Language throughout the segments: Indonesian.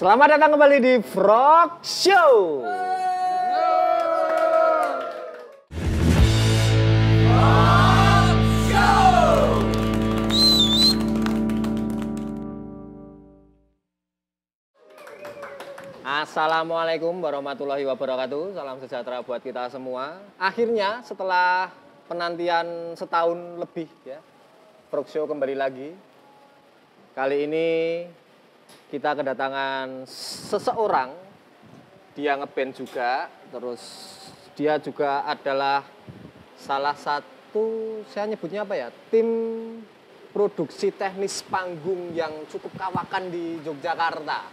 Selamat datang kembali di Frog Show. Assalamualaikum warahmatullahi wabarakatuh. Salam sejahtera buat kita semua. Akhirnya setelah penantian setahun lebih ya, Frog Show kembali lagi. Kali ini kita kedatangan seseorang dia ngeband juga terus dia juga adalah salah satu saya nyebutnya apa ya tim produksi teknis panggung yang cukup kawakan di Yogyakarta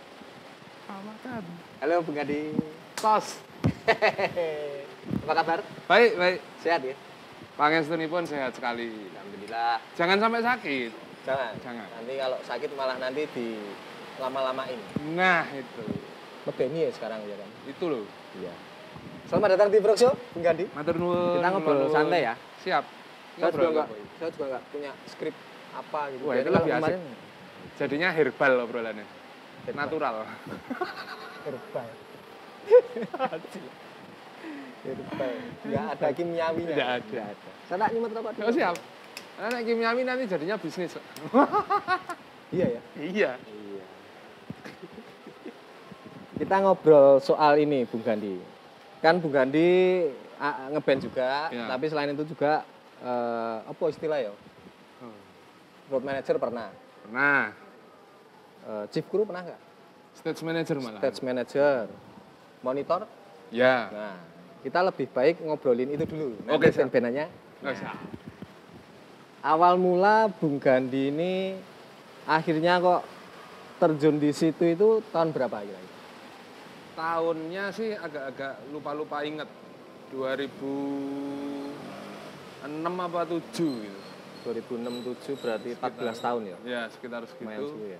Kawakan. halo Bung Adi Tos. apa kabar Baik, baik. sehat ya Pangestunipun sehat sekali. alhamdulillah Jangan sampai sakit. jangan Jangan. nanti kalau sakit malah nanti di lama-lamain Nah, itu. medeni ya sekarang ya kan Itu loh. iya selamat datang di Frog Show Bung Gandhi Matur nuwun. Kita ngobrol santai ya. Siap. saya juga enggak saya juga enggak punya skrip apa gitu Wah, Jadi itu lebih asik. Jadinya herbal obrolannya. Herbal. Natural. herbal herbal enggak ada kimiawinya Tidak ada. saya tak nyimet rokok. Oh, siap. Karena kimiawi nanti jadinya bisnis. iya ya iya. Kita ngobrol soal ini Bung Gandhi kan Bung Gandhi ah, ngeband juga Iya. tapi selain itu juga eh, apa istilah ya Oh. road manager pernah Pernah. Eh, chief crew pernah nggak Stage manager malah. stage manager monitor Ya. Nah, kita lebih baik ngobrolin itu dulu. Oke, band-bandannya. Nggak usah. Awal mula Bung Gandhi ini akhirnya kok terjun di situ itu tahun berapa kira-kira? Tahunnya sih agak-agak lupa-lupa inget. 2006 apa 7 gitu. 2006 7 berarti 14 tahun ya. Ya, sekitar segitu. ya.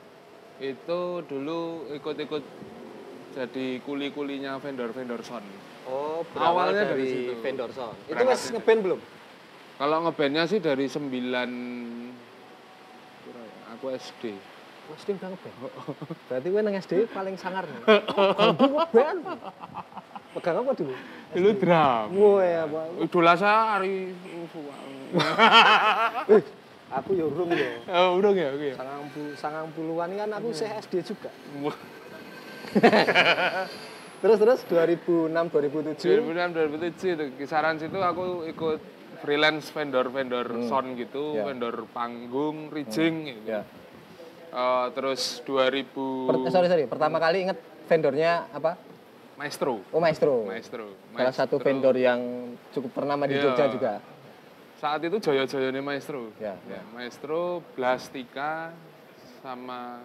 Itu dulu ikut-ikut jadi kuli-kulinya vendor-vendor son. Oh, Awalnya dari dari, situ. vendor sound. Itu dari- ngeband belum? Kalau ngebandnya sih dari 9 aku SD. Wes dia udah ngeband. Berarti gue nang SD paling sangar nih. Gandhi ngeband. Pegang apa dulu? Dulu drum. Wah ya, Pak. Idola saya Ari Eh, aku ya urung ya. Oh, udah ya, oke ya. Sangang, puluh, sangang puluhan kan aku saya SD juga. Terus terus 2006 2007 2006 2007 itu kisaran situ aku ikut freelance vendor-vendor sound gitu, Ya. vendor panggung, rigging gitu. ya. Eh, terus 2000 Per, eh, sorry sorry, pertama kali inget vendornya apa? Maestro. Oh Maestro. Maestro. Salah satu Maestro. vendor yang cukup ternama di Iya. Jogja juga. Saat itu joyo-joyonya Maestro. Ya, Ya, Maestro, Blastika sama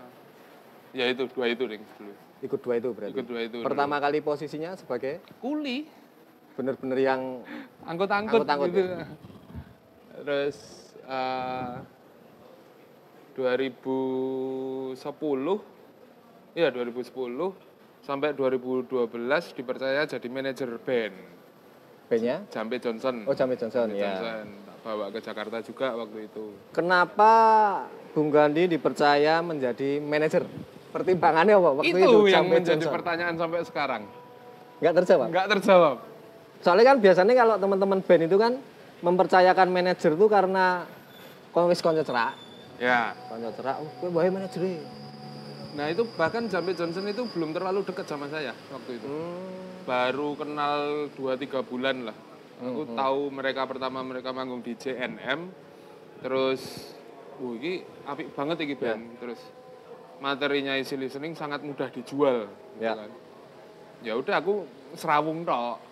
ya itu dua itu ding dulu. Ikut dua itu berarti. Ikut dua itu. Pertama kali posisinya sebagai kuli, bener-bener yang angkut-angkut Angkut-angkut, gitu. ya. Terus eh 2010 ya 2010 sampai 2012 dipercaya jadi manajer band bandnya. Jambe Johnson. Oh Jamie Johnson Jambe ya. Johnson. Bawa ke Jakarta juga waktu itu. Kenapa Bung Gandhi dipercaya menjadi manajer? Pertimbangannya apa waktu itu? itu yang menjadi Johnson? pertanyaan sampai sekarang. Nggak terjawab. Nggak terjawab. Soalnya kan biasanya kalau teman-teman band itu kan mempercayakan manajer itu karena kongres konco cerak. Ya. Konco cerak, oh gue bawa manajer Nah itu bahkan Jambe Johnson itu belum terlalu dekat sama saya waktu itu. Hmm. Baru kenal 2-3 bulan lah. Aku tahu mereka pertama mereka manggung di JNM. Terus, uh ini apik banget iki band. Terus materinya easy listening sangat mudah dijual. gitu Ya. kan. Ya udah aku serawung tok.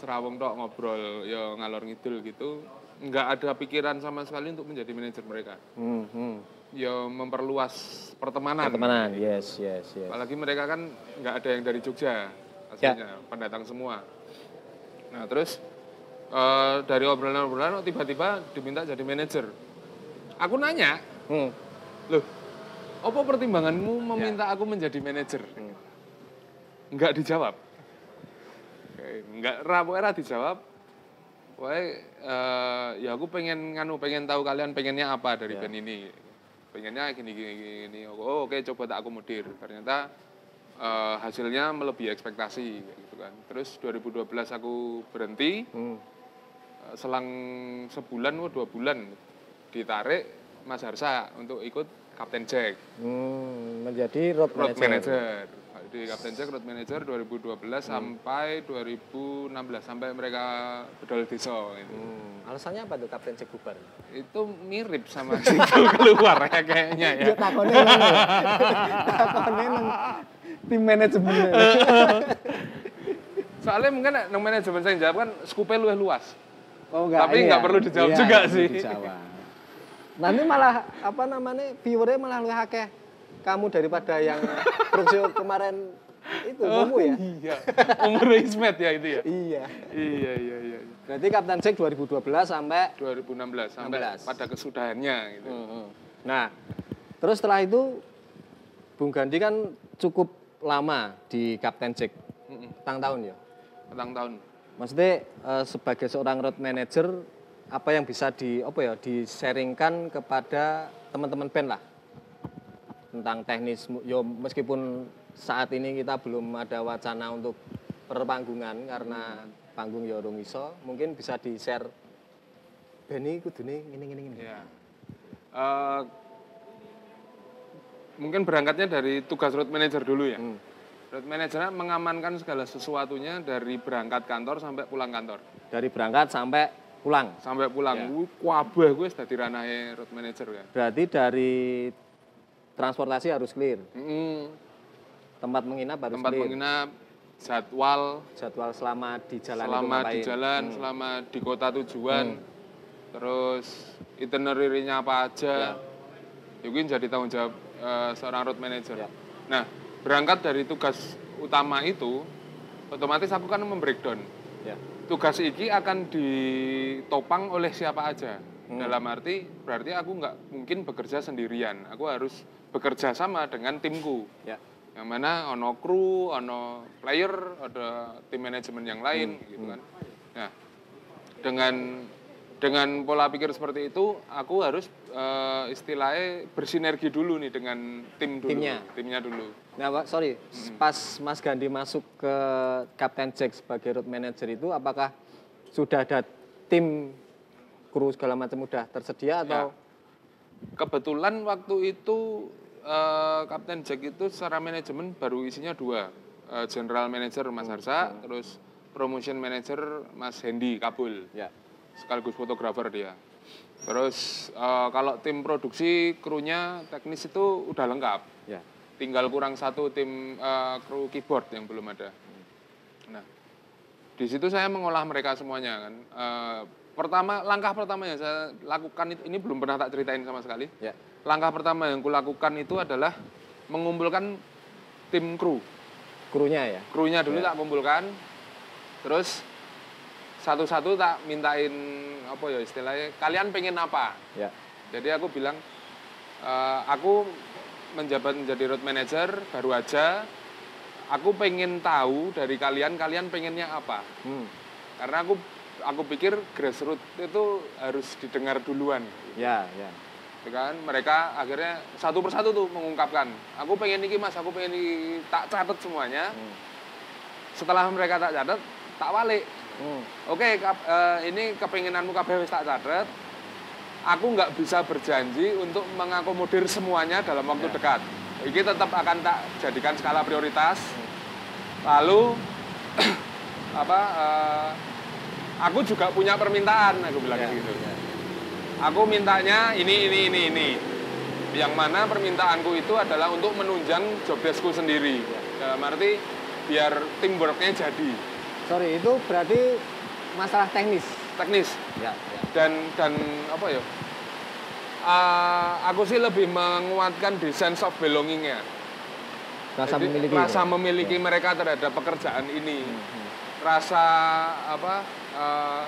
Serawung tok ngobrol ya ngalor ngidul gitu. Nggak ada pikiran sama sekali untuk menjadi manajer mereka. Hmm, hmm. Ya memperluas pertemanan. Pertemanan, yes, yes, yes. Apalagi mereka kan nggak ada yang dari Jogja aslinya, pendatang semua. Nah terus eh, dari obrolan-obrolan oh, tiba-tiba diminta jadi manajer. Aku nanya, Hmm. loh, apa pertimbanganmu meminta aku menjadi manajer? Hmm. Nggak dijawab. Nggak rapu era dijawab. Pokoknya eh, ya aku pengen nganu pengen tahu kalian pengennya apa dari band ini. Pengennya gini gini gini. Oh, oke coba tak akomodir. Ternyata eh, hasilnya melebihi ekspektasi gitu kan. Terus 2012 aku berhenti, Hmm. eh, selang sebulan atau dua bulan ditarik Mas Harsa untuk ikut Kapten Jack, Hmm, menjadi road, road manager. manager. Di Kapten Jack road manager 2012 sampai 2016 sampai mereka bedol desa gitu. Hmm. Alasannya apa tuh Kapten Cek bubar? Itu mirip sama situ keluar ya kayaknya ya. Ya takonnya nang. takonnya nang tim manajemen. Soalnya mungkin nang manajemen saya jawab kan skupnya luwih luas. Oh enggak. Tapi ini nggak ya? perlu dijawab Iya, juga sih. dijawab. Nanti malah apa namanya viewernya malah lebih akeh kamu daripada yang Proxio kemarin itu kamu ya. Iya. Umur Ismet ya itu ya. Iya. Iya iya iya. iya. Berarti Kapten Jack 2012 sampai 2016 sampai 16. pada kesudahannya gitu. Nah, terus setelah itu Bung Gandhi kan cukup lama di Kapten Jack. Mm-mm. Tang tahun ya. Petang tahun. Maksudnya eh, sebagai seorang road manager apa yang bisa di apa ya di-sharingkan kepada teman-teman band lah tentang teknis yo meskipun saat ini kita belum ada wacana untuk perpanggungan karena panggung ya urung iso mungkin bisa di-share Benny kudune ngene ngene ngene. Ya. Mungkin berangkatnya dari tugas road manager dulu ya. Hmm. Road manager mengamankan segala sesuatunya dari berangkat kantor sampai pulang kantor. Dari berangkat sampai pulang. Sampai pulang, Ya. kuabah gue dadi ranahnya road manager ya. Berarti dari transportasi harus clear, Mm, tempat menginap harus tempat clear. menginap, jadwal, jadwal selama di jalan selama di ngapain? Hmm. jalan, selama di kota tujuan, terus itinerary-nya apa aja. Ya. Itu jadi tanggung jawab eh, seorang road manager. Ya. Nah, berangkat dari tugas utama itu, otomatis aku kan membreakdown. Ya. Tugas ini akan ditopang oleh siapa aja. Hmm. Dalam arti, berarti aku nggak mungkin bekerja sendirian. Aku harus bekerja sama dengan timku Ya. yang mana ono kru, ono player, ada tim manajemen yang lain Hmm, gitu kan. Nah, dengan dengan pola pikir seperti itu, aku harus eh, istilahnya bersinergi dulu nih dengan tim dulu, Timnya. timnya dulu. Nah, Pak, sorry, pas Mas Gandhi masuk ke Kapten Jack sebagai road manager itu, apakah sudah ada tim kru segala macam udah tersedia atau? Kebetulan waktu itu eh, Kapten Jack itu secara manajemen baru isinya dua, Eh, General Manager Mas Harsa, terus Promotion Manager Mas Hendy Kabul. Ya. sekaligus fotografer dia. Terus eh, kalau tim produksi krunya teknis itu udah lengkap. Ya. Tinggal kurang satu tim eh, kru keyboard yang belum ada. Nah, di situ saya mengolah mereka semuanya kan. Eh, pertama langkah pertama yang saya lakukan itu ini belum pernah tak ceritain sama sekali. Ya. Langkah pertama yang kulakukan itu adalah mengumpulkan tim kru. Krunya ya. Krunya dulu tak kumpulkan. Terus satu-satu tak mintain apa ya istilahnya kalian pengen apa Ya. jadi aku bilang "Eh, aku menjabat menjadi road manager baru aja aku pengen tahu dari kalian kalian pengennya apa Hmm. karena aku aku pikir grassroots itu harus didengar duluan Ya, ya. ya kan mereka akhirnya satu persatu tuh mengungkapkan aku pengen ini mas aku pengen ini tak catat semuanya Hmm. setelah mereka tak catat tak balik Hmm. Oke, kap- eh, ini kepinginanmu wis tak catet. Aku nggak bisa berjanji untuk mengakomodir semuanya dalam waktu Ya. dekat. Ini tetap akan tak jadikan skala prioritas. Lalu apa? eh, aku juga punya permintaan, aku bilang Ya, gitu. ya. Aku mintanya ini, ini, ini, ini. Yang mana permintaanku itu adalah untuk menunjang job deskku sendiri. Dalam arti biar teamworknya jadi Sorry, itu berarti masalah teknis. teknis. Ya, ya. dan dan apa ya ah, aku sih lebih menguatkan di sense of belongingnya Rasa Jadi, memiliki. rasa ya? memiliki mereka terhadap pekerjaan ini Hmm. rasa apa eh,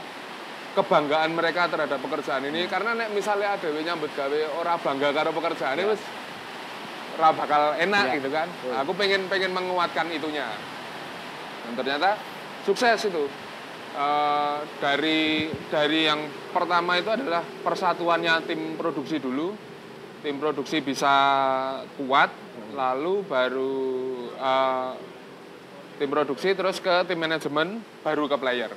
kebanggaan mereka terhadap pekerjaan Hmm. ini karena nek misalnya ada yang nyambut gawe ora bangga karo pekerjaan ini wis ora bakal enak Ya. gitu kan Betul. aku pengen pengen menguatkan itunya dan ternyata sukses itu Eh, dari dari yang pertama itu adalah persatuannya tim produksi dulu tim produksi bisa kuat lalu baru eh, tim produksi terus ke tim manajemen baru ke player.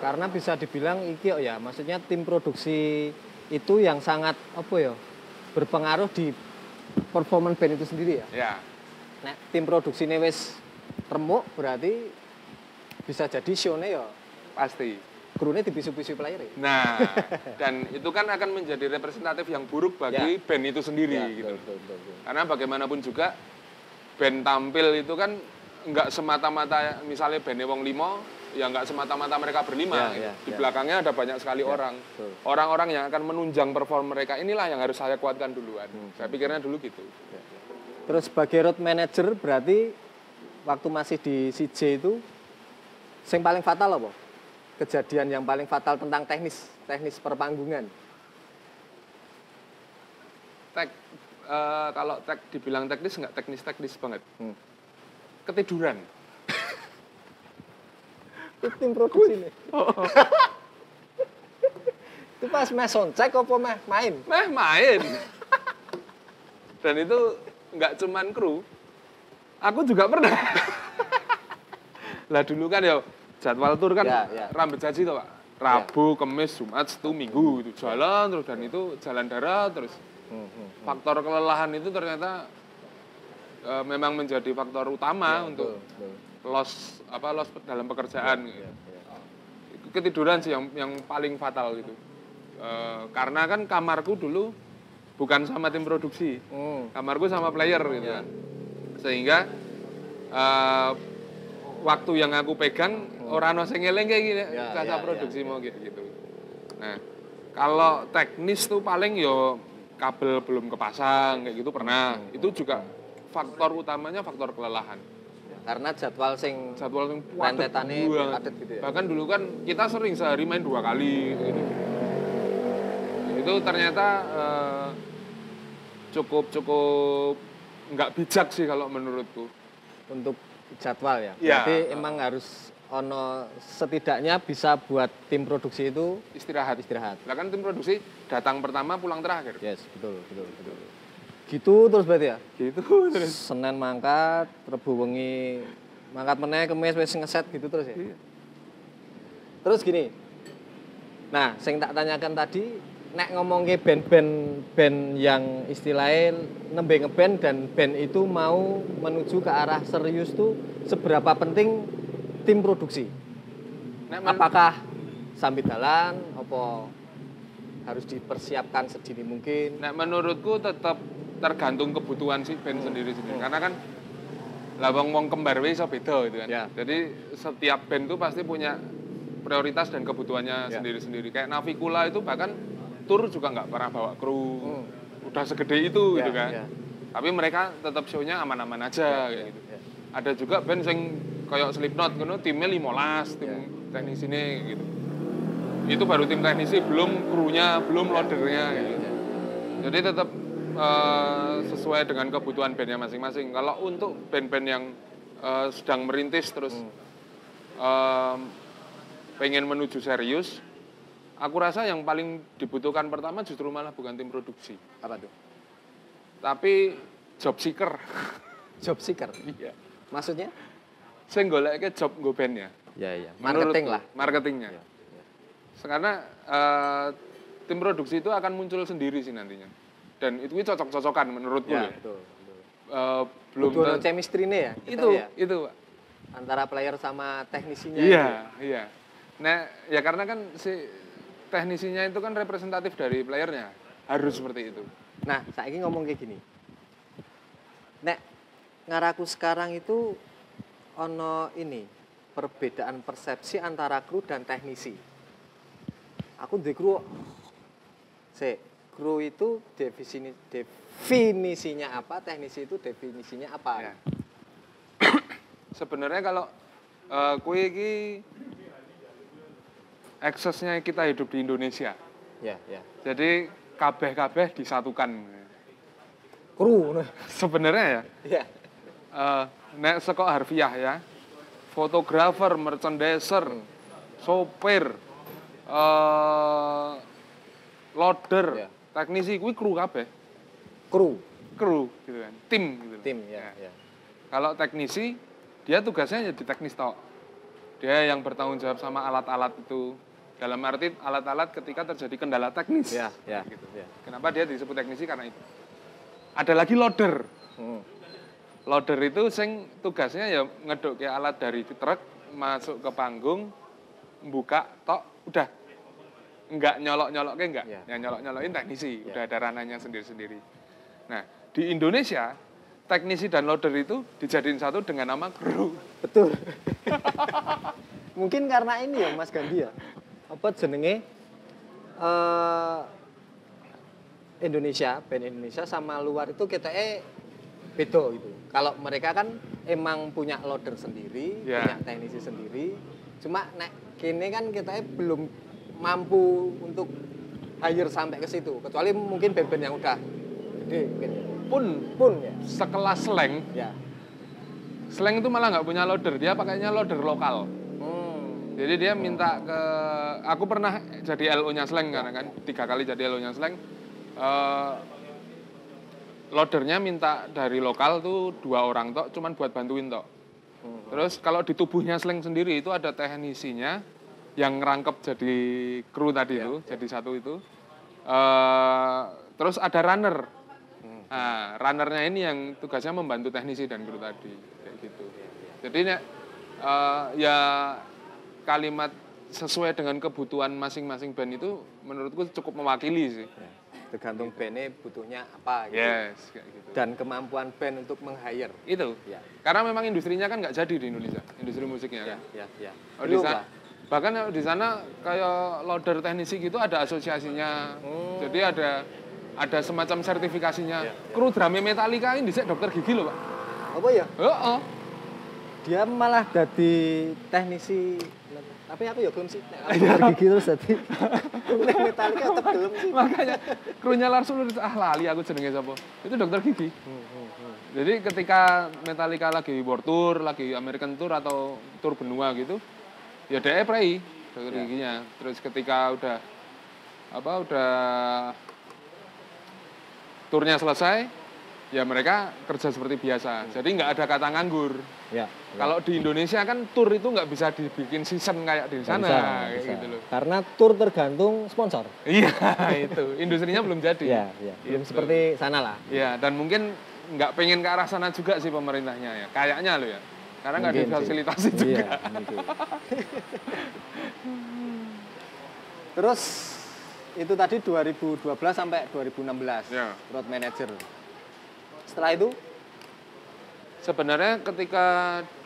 Karena bisa dibilang iki ya, maksudnya tim produksi itu yang sangat apa ya berpengaruh di performance band itu sendiri ya. Ya, Nek tim produksi ini wis remuk berarti bisa jadi show-nya ya pasti. krunya dipisu-pisu player ya. Nah, dan itu kan akan menjadi representatif yang buruk bagi band itu sendiri Ya, gitu. betul, betul, betul. Karena bagaimanapun juga band tampil itu kan nggak semata-mata misalnya bandnya wong limo ya nggak semata-mata mereka berlima Ya, gitu. ya, di ya. belakangnya ada banyak sekali orang betul. orang-orang yang akan menunjang perform mereka inilah yang harus saya kuatkan duluan Hmm. saya pikirnya dulu gitu Terus sebagai road manager berarti waktu masih di CJ itu yang paling fatal apa? Kejadian yang paling fatal tentang teknis, teknis perpanggungan. tek eh, kalau tek dibilang teknis nggak teknis teknis banget Hmm. ketiduran tim produksi nih. itu pas meh soundcheck apa meh main? meh main. Dan itu nggak cuman kru. Aku juga pernah. Lah dulu kan ya jadwal tur kan Ya, ya. rambut jaji tuh pak. Rabu, Kamis, Jumat, Sabtu, Minggu itu jalan terus dan itu jalan darat terus faktor kelelahan itu ternyata eh, memang menjadi faktor utama untuk Betul, loss apa loss dalam pekerjaan gitu. ya. ketiduran sih yang yang paling fatal gitu Eh, karena kan kamarku dulu bukan sama tim produksi Hmm. kamarku sama player gitu Ya. kan sehingga eh, waktu yang aku pegang orang ono sing ngeleng kayak gini Ya, kata ya, produksi ya, mau gitu gitu nah kalau teknis tuh paling yo kabel belum kepasang kayak gitu pernah Hmm. itu juga faktor utamanya faktor kelelahan Karena jadwal sing jadwal banget. padat gitu ya? Bahkan dulu kan kita sering sehari main dua kali gitu. Itu ternyata eh, cukup cukup nggak bijak sih kalau menurutku. untuk jadwal ya. Ya. Berarti emang harus ono setidaknya bisa buat tim produksi itu Istirahat. istirahat. Lah kan tim produksi datang pertama pulang terakhir. Yes, betul, betul, betul. Gitu terus berarti ya. Gitu terus. Senin mangkat, Rebu wengi mangkat meneh, Kemis wis ngeset gitu terus ya. Iya. Terus gini. Nah, sing tak tanyakan tadi nek ngomongke band-band band yang istilahnya nembe ngeband dan band itu mau menuju ke arah serius tuh seberapa penting tim produksi? Nek Apakah sambil jalan apa harus dipersiapkan sedini mungkin? nek menurutku tetap tergantung kebutuhan si band sendiri-sendiri. Karena kan lah wong kembar iso beda gitu kan. Ya. Jadi setiap band tuh pasti punya prioritas dan kebutuhannya Ya. sendiri-sendiri. Kayak Navikula itu bahkan tur juga nggak pernah bawa kru. Hmm. Udah segede itu Ya, gitu kan. ya. Tapi mereka tetap show-nya aman-aman aja kayak gitu. Ya. Ada juga band sing kayak Slipknot ngono timnya 15, tim Ya. teknis ini gitu. Itu baru tim teknisi, belum krunya, belum loadernya gitu. Jadi tetap eh, sesuai dengan kebutuhan bandnya masing-masing. Kalau untuk band-band yang eh, sedang merintis terus em, pengen menuju serius, aku rasa yang paling dibutuhkan pertama justru malah bukan tim produksi, Apa tuh? tapi job seeker. Job seeker. Iya. Maksudnya? Saya goleknya job gue bandnya. Ya, ya. Marketing lah. Marketingnya. Ya, Karena eh, tim produksi itu akan muncul sendiri sih nantinya. Dan itu cocok-cocokan menurutku Ya, ya. betul. betul. Eh, belum chemistry nih ya. kita itu ya. itu Pak. Antara player sama teknisinya. iya itu. iya nah ya karena kan si teknisinya itu kan representatif dari playernya harus seperti itu Nah, saya ingin ngomong kayak gini. Nek ngaraku sekarang itu ono ini perbedaan persepsi antara kru dan teknisi. Aku di kru, se kru itu definisi definisinya apa, teknisi itu definisinya apa? Ya. sebenarnya kalau eh, kue iki aksesnya kita hidup di Indonesia Ya, ya. jadi kabeh-kabeh disatukan Kru, sebenarnya ya ya. eh, nek sekok harfiah ya fotografer merchandiser sopir eh loader Ya. teknisi kuwi kru kabeh Kru, kru gitu kan tim gitu tim ya, ya. Kalau teknisi, dia tugasnya jadi teknis tok. Dia yang bertanggung jawab sama alat-alat itu. Dalam arti alat-alat ketika terjadi kendala teknis. Ya, ya. Gitu. ya. Kenapa dia disebut teknisi karena itu. Ada lagi loader. Hmm. Loader itu sing tugasnya ya ngeduk alat dari truk masuk ke panggung, buka tok udah enggak nyolok-nyolok ke enggak. Ya. Yang nyolok-nyolokin teknisi, Ya. udah ada ranahnya sendiri-sendiri. Nah, di Indonesia teknisi dan loader itu dijadiin satu dengan nama kru. Betul. Mungkin karena ini ya Mas Gandhi ya. Apa jenenge eh Indonesia, band Indonesia sama luar itu kita eh beda gitu. Kalau mereka kan emang punya loader sendiri, Ya. punya teknisi sendiri. Cuma nek kini kan kita belum mampu untuk hire sampai ke situ. Kecuali mungkin band-band yang udah gede mungkin. Pun Pun ya. sekelas slang, Ya. slang itu malah nggak punya loader, dia pakainya loader lokal. Hmm. Jadi dia minta ke aku pernah jadi LO-nya Slang karena kan tiga kali jadi LO-nya Slang. Eh, loadernya minta dari lokal tuh dua orang tok, cuman buat bantuin tok. Hmm. Terus kalau di tubuhnya Slang sendiri itu ada teknisinya yang ngerangkep jadi kru tadi Ya, itu, jadi satu itu. Eh, terus ada runner. Hmm. Nah, runnernya ini yang tugasnya membantu teknisi dan kru tadi, kayak gitu. Jadi eh, ya kalimat sesuai dengan kebutuhan masing-masing band itu menurutku cukup mewakili sih. Ya, tergantung bandnya butuhnya apa gitu. Yes, kayak gitu. Dan kemampuan band untuk meng-hire. Itu. Ya, Karena memang industrinya kan nggak jadi di Indonesia, industri musiknya ya, kan. ya, ya. Oh, di. Bahkan di sana kayak loader teknisi gitu ada asosiasinya. Hmm. Jadi ada ada semacam sertifikasinya. Ya, Kru drama Metallica ini dhisik dokter gigi loh, Pak. Apa ya? Heeh. Dia malah jadi teknisi tapi aku ya belum sih. Dari gigi terus jadi nek Metallica tetap belum sih. Makanya krunya Lars Ulrich ah lali aku jenenge sapa. Itu dokter gigi. Hmm, hmm, hmm. Jadi ketika Metallica lagi world tour, lagi American tour atau tour benua gitu, ya dia prei dokter Ya. giginya. Terus ketika udah apa udah turnya selesai, ya mereka kerja seperti biasa. Jadi nggak ada kata nganggur. Ya. Kalau di Indonesia kan tour itu nggak bisa dibikin season kayak di sana, bisa, kayak bisa. gitu loh. Karena tour tergantung sponsor. Iya itu, industrinya belum jadi. Iya, iya. Belum Gitu. seperti sana lah. Iya, dan mungkin nggak pengen ke arah sana juga sih pemerintahnya ya. Kayaknya lo ya. Karena nggak sih. difasilitasi juga. Iya. Terus itu tadi 2012 sampai 2016 Ya. road manager. Setelah itu Sebenarnya ketika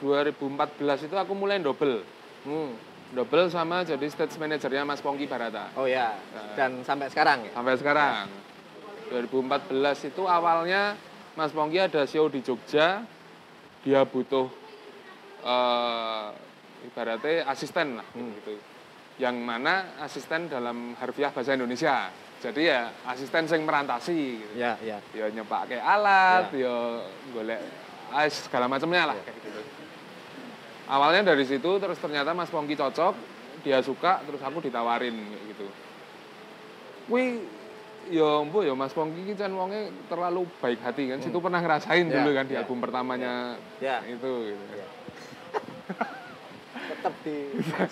2014 itu aku mulai double. hmm, Double sama jadi stage manajernya Mas Pongki Barata. oh ya dan sampai sekarang ya. Sampai sekarang. 2014 itu awalnya Mas Pongki ada show di Jogja. Dia butuh eh ibaratnya asisten lah Hmm. gitu. Yang mana asisten dalam harfiah bahasa Indonesia. Jadi ya asisten sing merantasi gitu. Ya, ya. ya nyepake alat, ya golek ah, segala macamnya lah kayak gitu. Awalnya dari situ terus ternyata Mas Pongki cocok, dia suka terus aku ditawarin kayak gitu. Wih, ya empu ya Mas Pongki kan wonge terlalu baik hati kan. Situ pernah ngerasain Ya, dulu kan di ya, album pertamanya Ya. itu gitu. Ya. Tetap di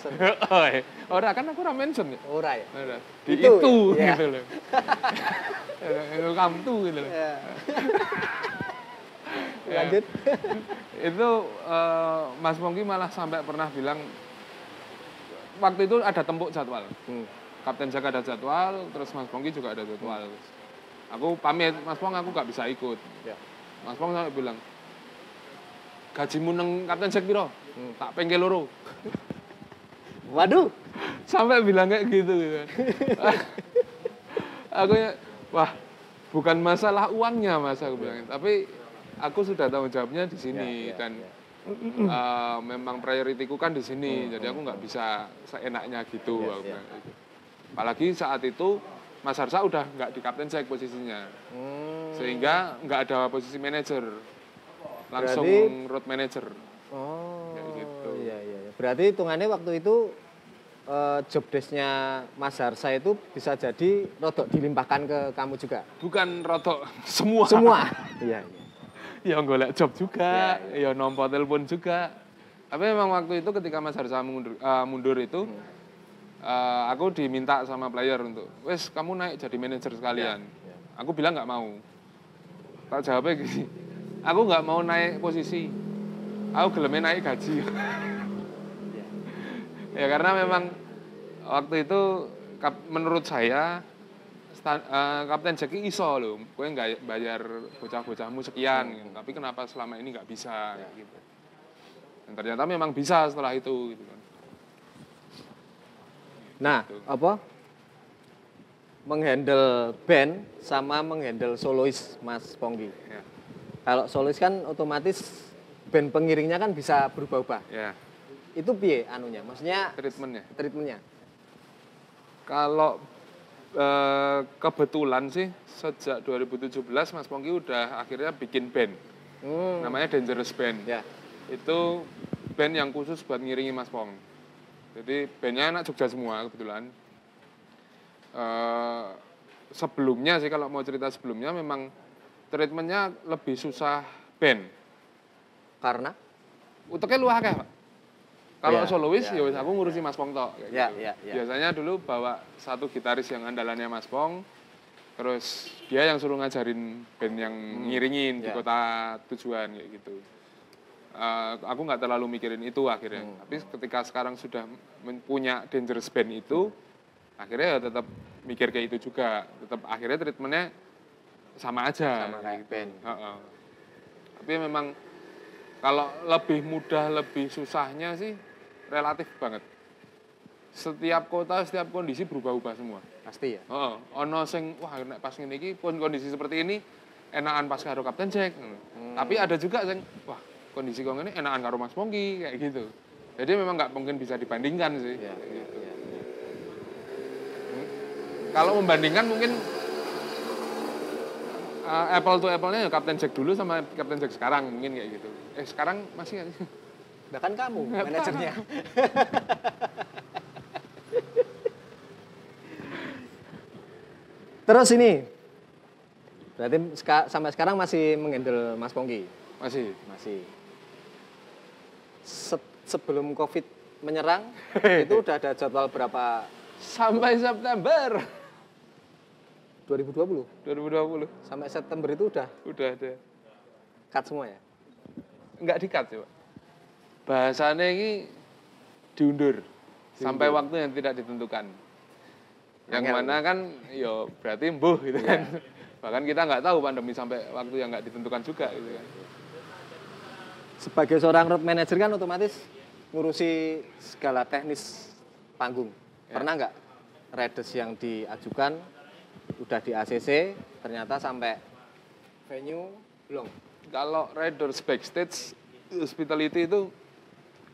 Oh, eh. Ora kan aku ora mention ya. ora ya. Ora. Di Itu, itu, ya. gitu loh. Welcome to gitu loh. Ya. Lanjut. itu eh, Mas Pongki malah sampai pernah bilang waktu itu ada tempuk jadwal Hmm. Kapten Jaga ada jadwal terus Mas Pongki juga ada jadwal aku pamit Mas Pong aku nggak bisa ikut Ya. Mas Pong sampai bilang gajimu neng Kapten Jack piro Hmm. tak pengke loro Waduh. sampai bilang kayak gitu gitu kan. aku ya wah bukan masalah uangnya mas aku bilang tapi aku sudah tanggung jawabnya di sini Ya, ya, dan ya. eh, memang prioritiku kan di sini jadi aku nggak bisa seenaknya gitu Yes, aku ya. bilang gitu. apalagi saat itu Mas Harsa udah nggak di kapten saya posisinya Hmm. sehingga nggak ada posisi manajer langsung Berarti- road manager Oh. Kayak gitu. Iya, iya, iya. Berarti hitungannya waktu itu eh, job desk-nya Mas Harsa itu bisa jadi rodok dilimpahkan ke kamu juga. bukan rotok semua Semua. iya, iya. ya golek job juga, Ya, ya nompo telepon juga. Tapi memang waktu itu ketika Mas Harsa mundur, eh, mundur itu, Hmm. eh, aku diminta sama player untuk, wes kamu naik jadi manajer sekalian. Ya, Aku bilang nggak mau. Tak jawabnya gini, aku nggak mau naik posisi, aku gelemnya naik gaji. ya karena memang waktu itu kap- menurut saya eh, Kapten ini iso loh, gue nggak bayar bocah-bocahmu sekian, gitu. tapi kenapa selama ini nggak bisa kayak gitu. Dan ternyata memang bisa setelah itu gitu kan. Nah, apa? Menghandle band sama menghandle solois Mas Pongki. Ya, Kalau solois kan otomatis band pengiringnya kan bisa berubah-ubah. ya Itu piye anunya? Maksudnya treatmentnya. treatmentnya? Kalau eh, kebetulan sih sejak 2017 Mas Pongki udah akhirnya bikin band, Hmm. namanya Dangerous Band. Ya. Itu band yang khusus buat ngiringi Mas Pong. Jadi bandnya anak Jogja semua kebetulan. Eh, sebelumnya sih kalau mau cerita sebelumnya memang treatmentnya lebih susah band. Karena Uteknya lu akeh, Pak. Kalau Ya, solois ya, ya wis aku ngurusi Mas Pong tok kayak Ya, gitu. ya, ya. Biasanya dulu bawa satu gitaris yang andalannya Mas Pong. Terus dia yang suruh ngajarin band yang ngiringin di ya. kota tujuan kayak gitu. Eh, aku nggak terlalu mikirin itu akhirnya. Hmm. Tapi ketika sekarang sudah punya dangerous band itu, akhirnya ya tetap mikir kayak itu juga. Tetap akhirnya treatmentnya sama aja. sama kayak band. Heeh. Tapi memang kalau lebih mudah, lebih susahnya sih relatif banget. Setiap kota, setiap kondisi berubah-ubah semua. Pasti ya. Heeh. Ono sing wah nek pas ngene iki pun kondisi seperti ini enakan pas karo Kapten Jack. Tapi ada juga sing wah kondisi kok ngene enakan karo Mas Pongki kayak gitu. Jadi memang nggak mungkin bisa dibandingkan sih. Ya, ya, ya. Kalau membandingkan mungkin uh, apple to apple-nya ya Kapten Jack dulu sama Kapten Jack sekarang mungkin kayak gitu. Eh sekarang masih nggak sih? Bahkan kamu manajernya. Terus ini, berarti seka- sampai sekarang masih menghandle Mas Pongki? Masih. Masih. Se- sebelum COVID menyerang, itu udah ada jadwal berapa? Sampai September 2020? 2020 Sampai September itu udah udah ada. cut semua ya? Nggak di-cut ya, Pak. Bahasanya ini diundur, sampai waktu yang tidak ditentukan. Yang Angel. mana kan ya berarti embuh gitu kan. Bahkan kita nggak tahu pandemi sampai waktu yang nggak ditentukan juga gitu kan. Sebagai seorang road manager kan otomatis ngurusi segala teknis panggung. Pernah nggak riders yang diajukan udah di ACC ternyata sampai venue belum? Kalau riders backstage hospitality itu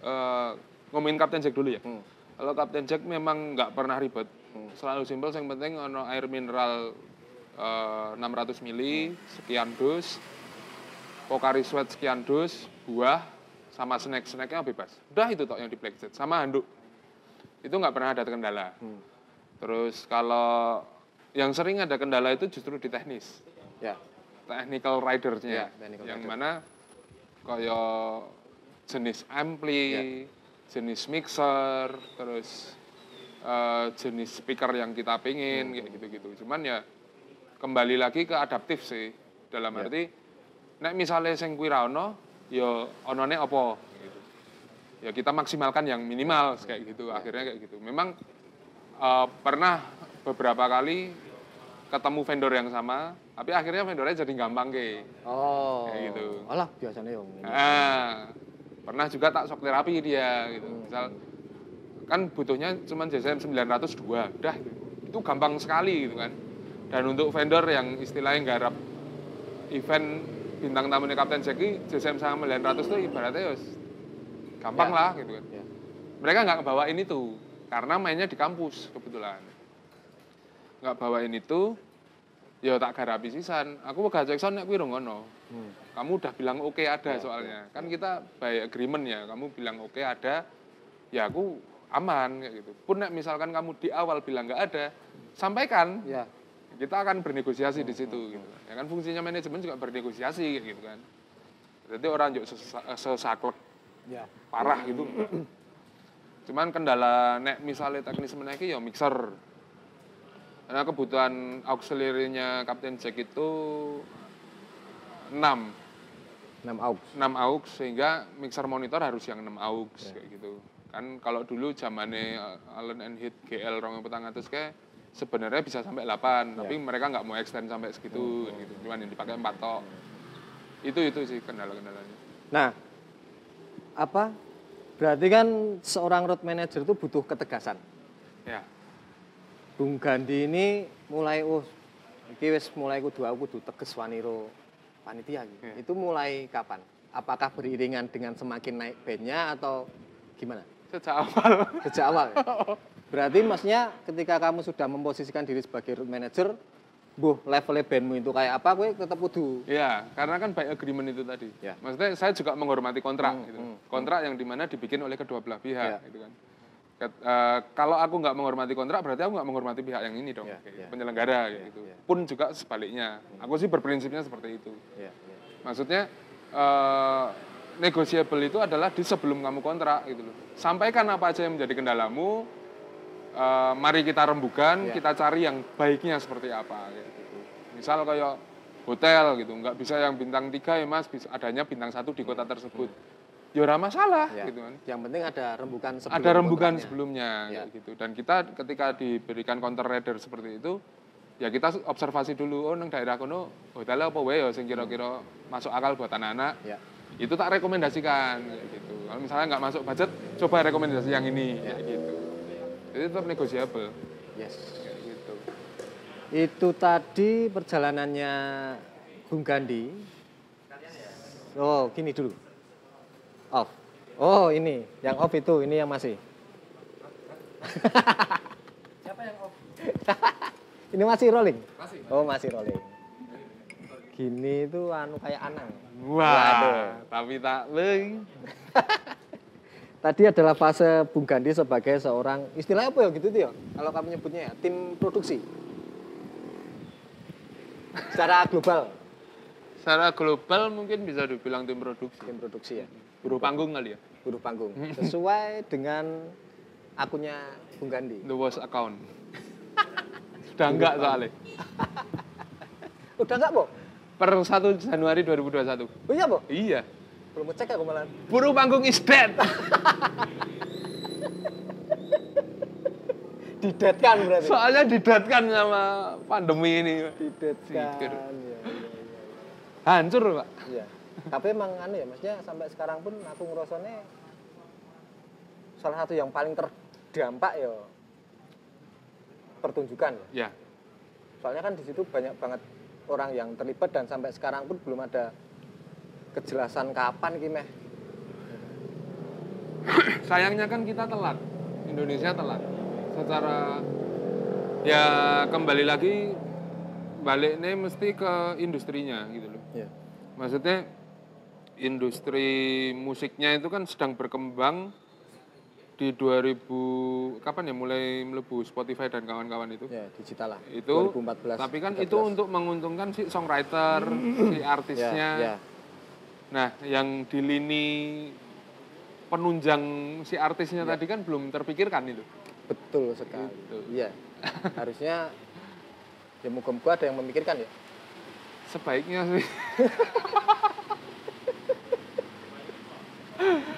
eh, ngomongin Kapten Jack dulu ya. Hmm. Kalau Kapten Jack memang nggak pernah ribet. Hmm. Selalu simpel, yang penting ono air mineral eh, 600 mili, sekian dus, Pocari Sweat sekian dus, buah, sama snack-snacknya bebas. Udah itu tok yang di backstage, sama handuk. Itu nggak pernah ada kendala. Hmm. Terus kalau yang sering ada kendala itu justru di teknis Ya. technical ridernya Ya, technical yang rider. mana kaya jenis ampli, Ya. jenis mixer, terus eh, jenis speaker yang kita Hmm. pingin kayak gitu-gitu. Cuman ya kembali lagi ke adaptif sih. Dalam Ya. arti nek misalnya sing kuwi ono, ya onone apa gitu. Ya kita maksimalkan yang minimal kayak gitu. Akhirnya kayak gitu. Memang eh, pernah beberapa kali ketemu vendor yang sama, tapi akhirnya vendornya jadi gampang ke. Oh. Kayak gitu. Alah, biasanya yang. Ah, pernah juga tak shock terapi dia gitu. Misal kan butuhnya cuma JSM 902, udah gitu. itu gampang sekali gitu kan. Dan untuk vendor yang istilahnya garap event bintang tamunya Kapten Jackie, JSM 900 itu ibaratnya ya gampang Ya. lah gitu kan. Ya. Mereka nggak bawain itu karena mainnya di kampus kebetulan. Nggak bawain itu, ya tak garapi sisan. Aku mau gajek nek kuwi ngono. Hmm. Kamu udah bilang oke ada Ya, soalnya. Kan kita by agreement ya, kamu bilang oke ada, ya aku aman kayak gitu. Pun nek misalkan kamu di awal bilang nggak ada, sampaikan. Ya. Kita akan bernegosiasi di situ gitu. Ya kan fungsinya manajemen juga bernegosiasi kayak gitu kan. Jadi orang juga sesa- sesaklek Ya. parah gitu. Cuman kendala nek misalnya teknis menaiki ya mixer. Karena kebutuhan auxiliary-nya Kapten Jack itu 6, 6 aux. 6 aux sehingga mixer monitor harus yang 6 aux kayak gitu. Kan kalau dulu zamannya uh, Allen and Heath GL rong petang atus kayak sebenarnya bisa sampai 8, tapi mereka nggak mau extend sampai segitu gitu. Cuman yang dipakai 4 tok. Itu itu sih kendala-kendalanya. Nah, apa? Berarti kan seorang road manager itu butuh ketegasan. Ya. Bung Gandhi ini mulai oh iki wis mulai kudu aku kudu teges waniro panitia gitu. Iya. Itu mulai kapan? Apakah beriringan dengan semakin naik bandnya atau gimana? Sejak awal. Sejak awal. ya? Berarti maksudnya ketika kamu sudah memposisikan diri sebagai road manager, buh levelnya bandmu itu kayak apa, gue tetap kudu. Iya, karena kan by agreement itu tadi. Ya. Maksudnya saya juga menghormati kontrak Hmm, gitu. hmm, Kontrak yang di mana dibikin oleh kedua belah pihak Ya. gitu kan. Eh, kalau aku nggak menghormati kontrak berarti aku nggak menghormati pihak yang ini dong, Ya, kayak ya. gitu. penyelenggara kayak Ya, gitu. ya. Pun juga sebaliknya. Aku sih berprinsipnya seperti itu. Ya, ya. Maksudnya eh, negotiable itu adalah di sebelum kamu kontrak gitu loh. Sampaikan apa aja yang menjadi kendalamu. eh, mari kita rembukan, Ya. kita cari yang baiknya seperti apa kayak gitu. Misal kayak hotel gitu, nggak bisa yang bintang tiga ya mas, bisa adanya bintang satu di kota tersebut. Ya ora masalah Ya. gitu kan. Yang penting ada rembukan sebelum Ada rembukan sebelumnya Ya. gitu. Dan kita ketika diberikan counter rider seperti itu, ya kita observasi dulu oh nang daerah kono hotelnya apa wae ya sing kira-kira masuk akal buat anak-anak. Ya. Itu tak rekomendasikan kayak gitu. Kalau misalnya nggak masuk budget, coba rekomendasi yang ini kayak gitu. Jadi tetap negosiable Yes. gitu. Itu tadi perjalanannya Bung Gandhi. Oh, gini dulu. Off. Oh, ini. Yang off itu, ini yang masih. Siapa yang off? ini masih rolling? Masih. Oh, masih rolling. Gini itu anu kayak anang. Wah, Waduh. tapi tak beng. Tadi adalah fase Bung Gandhi sebagai seorang istilahnya apa ya gitu tuh ya? Kalau kamu nyebutnya ya, tim produksi. Secara global, Secara global mungkin bisa dibilang tim produksi. tim produksi ya. Buruh panggung kali ya. buruh panggung sesuai dengan akunnya Bung Gandhi. The Wash Account. Sudah enggak soalnya. Udah enggak, Bo? Per 1 Januari 2021. Oh iya, Bo? Iya. Belum ngecek aku malah. Buruh panggung is dead. Didetkan berarti. Soalnya didatkan sama pandemi ini. Didetkan. Ya, ya, ya. Hancur, Pak. Iya. Tapi emang anu ya, maksudnya sampai sekarang pun aku ngerasanya salah satu yang paling terdampak ya pertunjukan ya. Ya. Soalnya kan di situ banyak banget orang yang terlibat dan sampai sekarang pun belum ada kejelasan kapan iki meh. Sayangnya kan kita telat. Indonesia telat. Secara ya kembali lagi baliknya mesti ke industrinya gitu loh. Iya. Maksudnya industri musiknya itu kan sedang berkembang di 2000 kapan ya mulai melebu Spotify dan kawan-kawan itu. Ya, digital lah. Itu 2014. tapi kan 13. itu untuk menguntungkan si songwriter, si artisnya. ya, ya. Nah, yang di lini penunjang si artisnya Ya. tadi kan belum terpikirkan itu. Betul sekali. Gitu. Iya. Harusnya ya muka-muka ada yang memikirkan ya. Sebaiknya sih.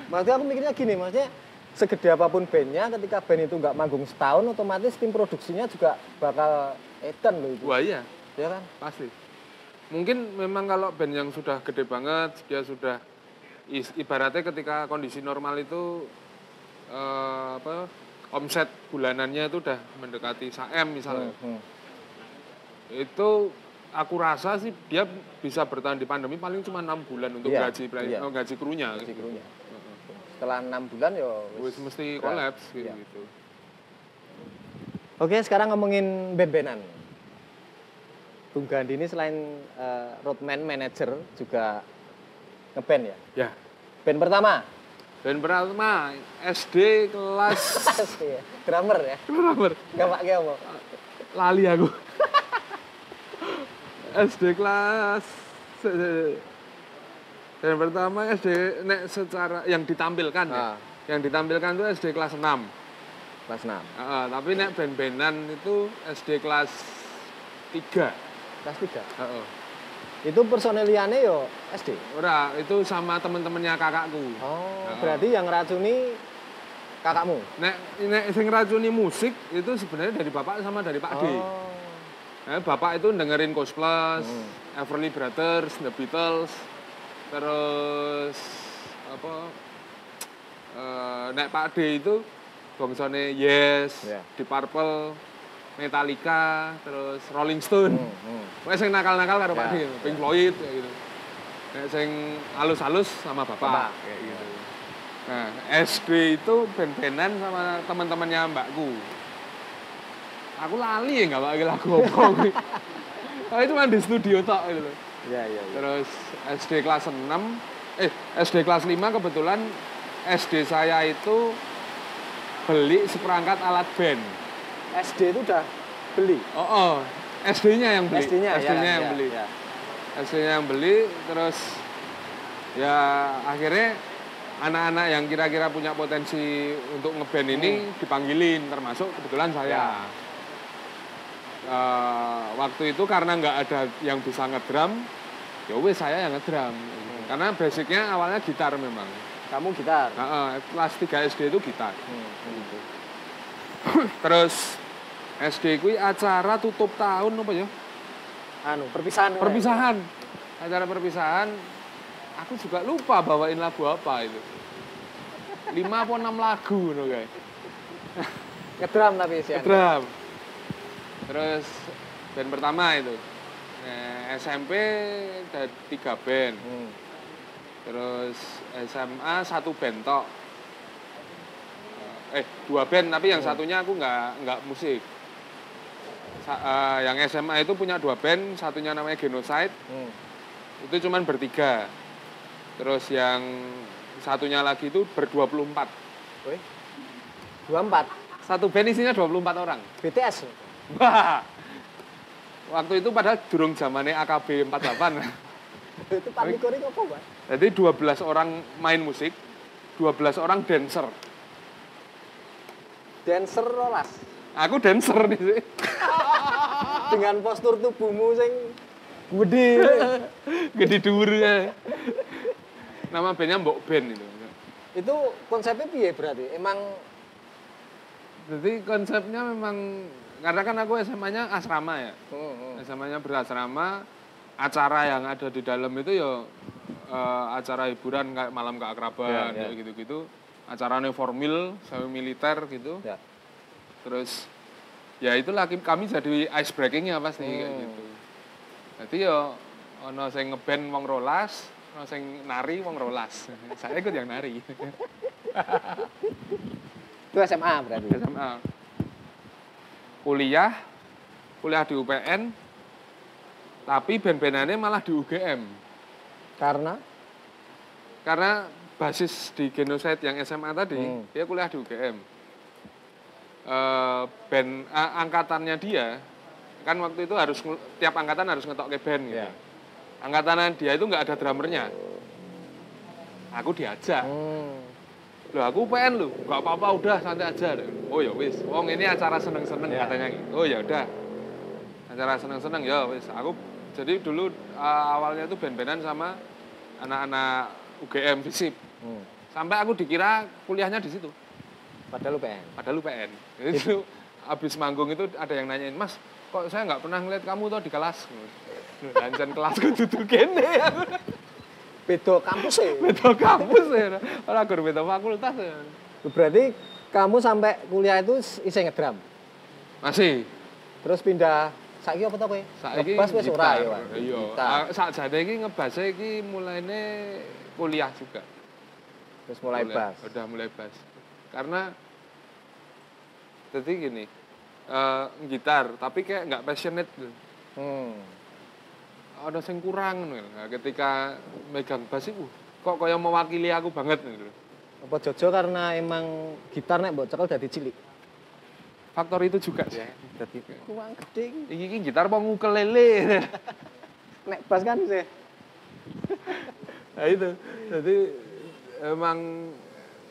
Maksudnya aku mikirnya gini, maksudnya segede apa pun bandnya ketika band itu nggak manggung setahun otomatis tim produksinya juga bakal edan loh itu. Wah iya, Ya kan? pasti. Mungkin memang kalau band yang sudah gede banget, dia sudah is- ibaratnya ketika kondisi normal itu eh, apa omset bulanannya itu udah mendekati 1 M misalnya. Hmm, hmm. Itu aku rasa sih dia bisa bertahan di pandemi paling cuma enam bulan untuk Iya, gaji iya. oh, gaji krunya. Si krunya. Setelah enam bulan ya Wis mesti kolaps gitu. Iya. gitu. Oke, sekarang ngomongin band-bandan. Bung Gandhi ini selain eh, roadman manager juga ngeband ya. Ya. Band pertama, Dan pertama SD kelas Iya, drummer ya. berapa? Gak pakai apa? Lali aku. SD kelas Band pertama SD nek secara yang ditampilkan ya. Ah. Yang ditampilkan itu SD kelas 6. Kelas 6. Heeh, tapi nek band-bandan itu SD kelas 3. Kelas 3. Heeh. Itu personeliannya yo SD. Ora, itu sama temen-temennya kakakku. Oh, Heeh. berarti yang racuni kakakmu. Nek nek sing racuni musik itu sebenarnya dari bapak sama dari Pak D. Eh, bapak itu dengerin Coast Plus, Hmm. Everly Brothers, The Beatles, terus apa? eh, nek Pak D itu bangsane Yes, Ya. Deep Purple, Metallica, terus Rolling Stone. Hmm, hmm. Sing nakal-nakal karo Pak Ya, D, Pink Floyd kayak gitu. Nek sing halus-halus sama bapak, Bapak. kayak gitu. Nah, SD itu band-bandan sama teman-temannya mbakku. Aku lali ya nggak pakai lagu apa. Tapi cuma di studio tok gitu loh. Iya, iya, iya. Terus SD kelas 6, eh SD kelas 5 kebetulan SD saya itu beli seperangkat alat band. SD itu udah beli. Oh, oh SD-nya yang beli. SD-nya, ya, SD-nya yang ya, beli. ya. SD-nya yang beli terus ya akhirnya anak-anak yang kira-kira punya potensi untuk ngeband ini dipanggilin termasuk kebetulan saya. Ya. Eh, waktu itu karena nggak ada yang bisa ngedrum, ya wes saya yang ngedrum. Karena basicnya awalnya gitar memang. Kamu gitar. Nah, eh, kelas 3 SD itu gitar. Hmm, gitu. Terus SD kuwi acara tutup tahun apa ya? Anu, perpisahan. Perpisahan. Acara perpisahan. Aku juga lupa bawain lagu apa itu. Lima atau enam lagu no guys. Ngedram tapi sih. Drum. Terus band pertama itu. Nah, SMP ada tiga band. Hmm. Terus SMA satu band tok. Eh dua band tapi yang satunya aku nggak nggak musik. Sa- eh, yang SMA itu punya dua band, satunya namanya Genocide. Hmm. itu cuman bertiga terus yang satunya lagi itu berdua puluh empat Woi. 24. satu band isinya 24 orang BTS. Wah waktu itu padahal durung zamannya AKB 48 itu parlikor itu apa, Mas? jadi 12 orang main musik 12 orang dancer Dancer rolas. aku dancer nih sih Dengan postur tubuhmu sing gede. gede dhuwur ya nama bandnya Mbok Band itu itu konsepnya piye berarti? Emang jadi konsepnya memang karena kan aku SMA-nya asrama ya hmm, hmm. SMA-nya berasrama acara yang ada di dalam itu ya eh, acara hiburan kayak malam keakraban Ya, ya. kayak gitu-gitu acaranya formal semi militer gitu Ya. terus ya itulah kami jadi ice breakingnya pasti kayak Hmm. gitu jadi ya ono sing ngeband wong rolas ono sing nari wong rolas saya ikut yang nari Itu SMA berarti. SMA kuliah kuliah di UPN tapi band-bandannya malah di UGM Karena? Karena basis di Genocide yang SMA tadi Hmm. dia kuliah di UGM Eh, band a- angkatannya dia kan waktu itu harus tiap angkatan harus ngetok ke band gitu. Ya. angkatan dia itu nggak ada drummernya. Aku diajak. Hmm, Loh aku UPN lu, nggak apa-apa udah santai aja. Oh ya wis, wong ini acara seneng-seneng Ya. katanya gitu. Oh ya udah. Acara seneng-seneng ya wis. Aku jadi dulu uh, awalnya tuh band-bandan sama anak-anak UGM FISIP. hmm. Sampai aku dikira kuliahnya di situ, Padahal UPN. padahal UPN. Jadi dulu habis manggung itu ada yang nanyain, "Mas, kok saya nggak pernah ngeliat kamu tuh di kelas?" Lanjut kelasku duduk gini. Beda kampus ya. Beda kampus ya. Ora gur beda fakultas ya. Berarti kamu sampai kuliah itu iseng ngedram. Masih Terus pindah saiki apa to kowe? Saiki Ngebas wis ora ya? Iya. Gitar. Ah, Sakjane iki ngebase iki mulaine kuliah juga. Terus mulai Mulai- bas. Udah mulai bass. Karena jadi gini, eh, gitar tapi kayak nggak passionate. Hmm. Ada yang kurang gitu. Nah, ketika megang bass itu, kok kayak mewakili aku banget gitu. Apa jojo karena emang gitar nek mbok cekel dadi cilik. Faktor itu juga sih. Dadi kuang gede iki. Iki, iki gitar mau ukulele. Nek bas kan sih. nah itu jadi emang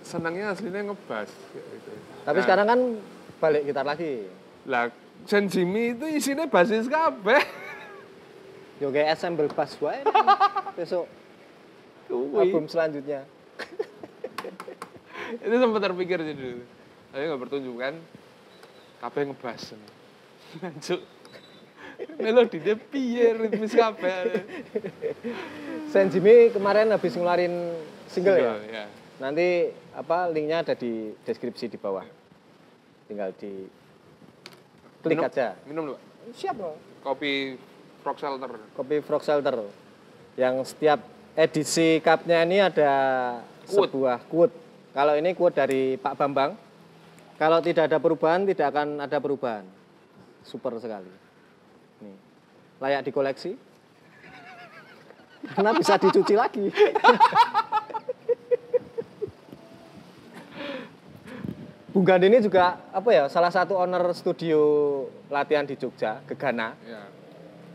senangnya aslinya ngebas gitu. Tapi Nah, sekarang kan balik gitar lagi. lah Sen Jimmy itu isinya basis kabeh Yo kayak assemble bass wae. Besok album selanjutnya. itu sempat terpikir sih dulu tapi nggak pertunjukan kabeh ngebas Lanjut. melodi dia piye ritmis kabeh Sen Jimmy kemarin habis ngeluarin single ya. ya Nanti apa linknya ada di deskripsi di bawah. Tinggal di klik Minum- aja. minum lu Pak. Siap loh. kopi frog shelter Kopi Frog Shelter. Yang setiap edisi cupnya ini ada Quote. sebuah quote. Kalau ini quote dari Pak Bambang. Kalau tidak ada perubahan, tidak akan ada perubahan. Super sekali. Nih. Layak dikoleksi. Karena bisa dicuci lagi. Bung Gandhi ini juga apa ya salah satu owner studio latihan di Jogja, Gegana. ya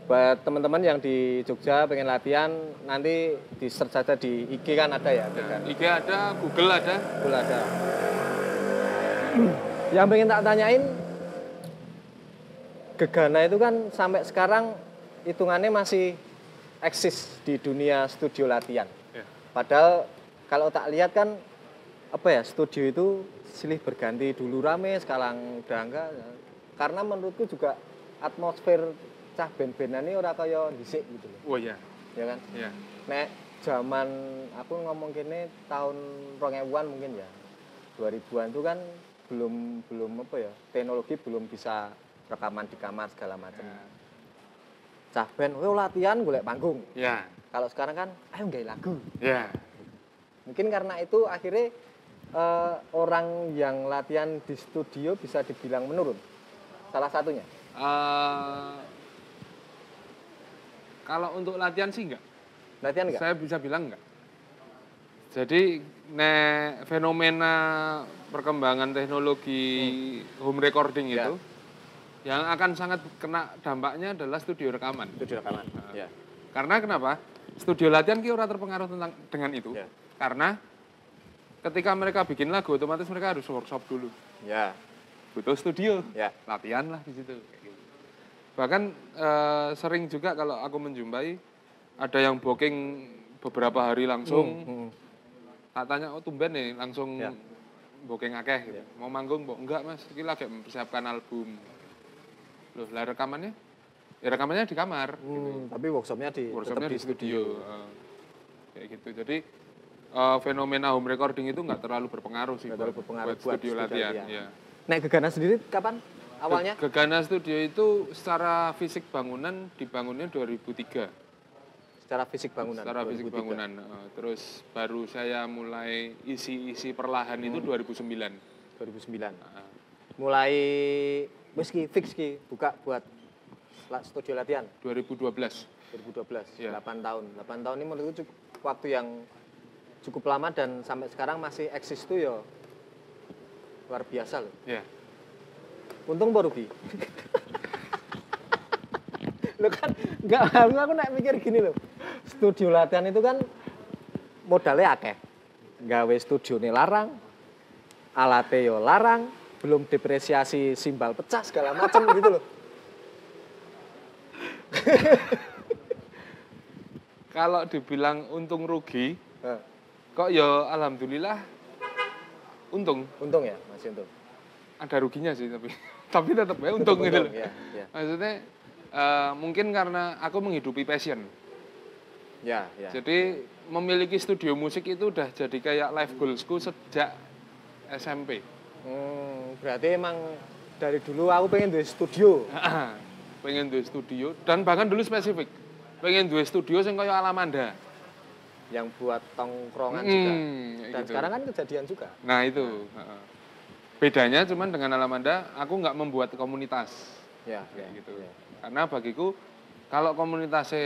Buat teman-teman yang di Jogja pengen latihan nanti di search saja di IG kan ada ya, Ya, Gegana. IG ada Google ada Betul ada. yang pengen tak tanyain Gegana itu kan sampai sekarang hitungannya masih eksis di dunia studio latihan. ya. Padahal kalau tak lihat kan apa ya studio itu silih berganti dulu rame sekarang udah enggak karena menurutku juga atmosfer cah ini ora kaya dhisik gitu loh oh ya ya kan? Ya nek zaman aku ngomong kene tahun 2000-an mungkin ya 2000-an itu kan belum belum apa ya teknologi belum bisa rekaman di kamar segala macam. Cah band "Weh, latihan golek panggung. Ya kalau sekarang kan ayo nggawe lagu. Ya Mungkin karena itu akhirnya eh, orang yang latihan di studio bisa dibilang menurun. Salah satunya. Eh, kalau untuk latihan sih enggak Latihan enggak? Saya bisa bilang enggak. Jadi nek fenomena perkembangan teknologi home recording Ya. itu yang akan sangat kena dampaknya adalah studio rekaman. Studio rekaman. Ya. Karena kenapa? Studio latihan ki ora terpengaruh tentang dengan itu. Ya. Karena ketika mereka bikin lagu otomatis mereka harus workshop dulu. Ya. Butuh studio. Ya. Latihan lah di situ. Gitu. Bahkan eh, sering juga kalau aku menjumpai ada yang booking beberapa hari langsung Hmm. tak tanya oh tumben nih langsung Ya. booking akeh gitu. Mau manggung, Mbok? Enggak, Mas. Iki lagi mempersiapkan album. Loh, lah rekamannya? Ya rekamannya di kamar gitu. Hmm, tapi workshopnya di Workshopnya di studio. Eh, kayak gitu. Jadi eh, fenomena home recording itu nggak terlalu berpengaruh sih terlalu berpengaruh buat buat studio studio latihan. latihan. Ya. Nek Gegana sendiri kapan awalnya? Ge- Gegana Studio itu secara fisik bangunan dibangunnya 2003. Secara fisik bangunan. secara fisik 2003. bangunan. Eh, terus baru saya mulai isi-isi perlahan itu 2009. 2009. Nah, Mulai wis ki fix ki buka buat studio latihan 2012. 2012. Iya. 8 tahun. 8 tahun ini menurutku cukup waktu yang cukup lama dan sampai sekarang masih eksis tuh ya luar biasa loh. Ya. Untung baru rugi. lo kan nggak aku aku naik mikir gini loh. Studio latihan itu kan modalnya akeh. Gawe studio nih larang, alatnya yo larang, belum depresiasi simbal pecah segala macam gitu loh. Kalau dibilang untung rugi, kok ya alhamdulillah untung. untung ya, masih untung. Ada ruginya sih tapi tapi tetap ya untung gitu loh. ya, ya, Maksudnya eh, mungkin karena aku menghidupi passion. ya, ya. Jadi memiliki studio musik itu udah jadi kayak life goalsku sejak SMP. Hmm, berarti emang dari dulu aku pengen di studio. pengen duwe studio dan bahkan dulu spesifik pengen duwe studio sing kaya Alamanda. yang buat tongkrongan Hmm, juga. Dan gitu. sekarang kan kejadian juga. Nah itu. heeh. Bedanya cuman dengan Alamanda aku nggak membuat komunitas Ya, kayak ya, gitu. ya. Karena bagiku kalau komunitasnya